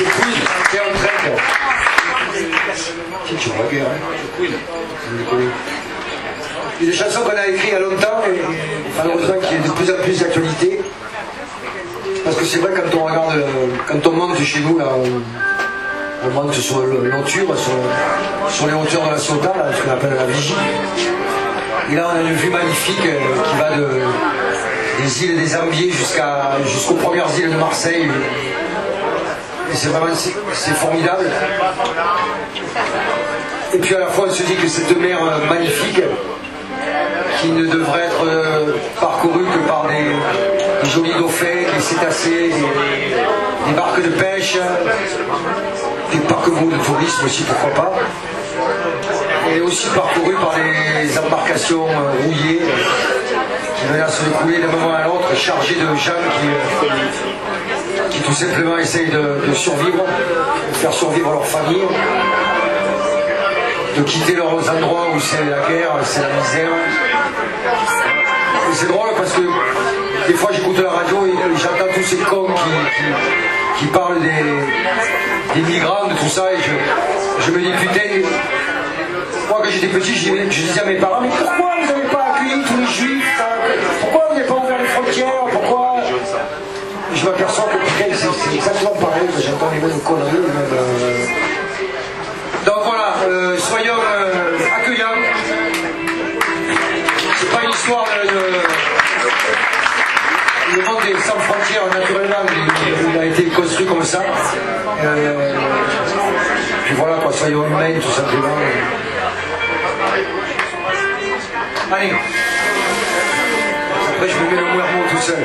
Je Queen, c'est un trek. Qui tu vois, hein Il y a des chansons qu'on a écrites il y a longtemps et malheureusement qui est de plus en plus d'actualité. Parce que c'est vrai quand on regarde, euh, quand on monte chez nous, là, on, on monte sur l'auture, sur, sur, les hauteurs de la Sota, là, ce qu'on appelle la vigie. Et là on a une vue magnifique euh, qui va de, des îles des Ambiers jusqu'aux premières îles de Marseille. C'est vraiment c'est formidable. Et puis à la fois on se dit que cette mer euh, magnifique, qui ne devrait être euh, parcourue que par des, jolis dauphins, des cétacés, des, barques de pêche, des parcs de tourisme aussi, pourquoi pas. Et aussi parcourue par des embarcations euh, rouillées qui venaient se découler d'un moment à l'autre, chargées de gens qui, qui tout simplement essayent de, survivre, de faire survivre leur famille de quitter leurs endroits où c'est la guerre, c'est la misère. Et c'est drôle parce que des fois j'écoute la radio et j'entends tous ces cons qui, parlent des, migrants, de tout ça, et je, me dis putain, moi quand j'étais petit, je, disais à mes parents, mais pourquoi vous n'avez pas accueilli tous les juifs Pourquoi vous n'avez pas ouvert les frontières? Pourquoi? Je m'aperçois que c'est exactement pareil, j'entends les mêmes conneries, les. Euh, donc voilà, euh, soyons euh, accueillants. C'est pas une histoire de, Le monde est sans frontières naturellement, il, a été construit comme ça. Euh, puis voilà quoi, soyons humains tout simplement. Allez. Après je me mets le mouvement tout seul.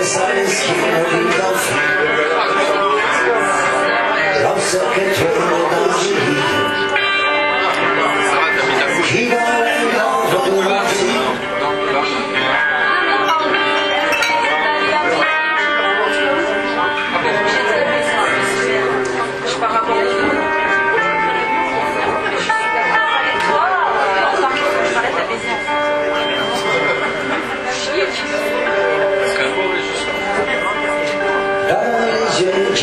Esa es una vida.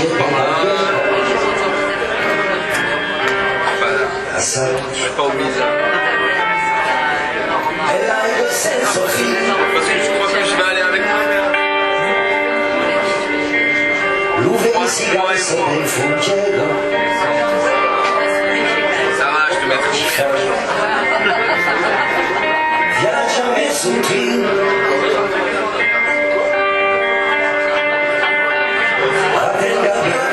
Ah, je vais pas oublier ça. Elle arrive c'est Sophie. Parce que je crois que je vais aller avec moi. L'ouvrir ici, c'est une frontière. Hein. Ça va, je te mettrai. Viens jamais souffrir.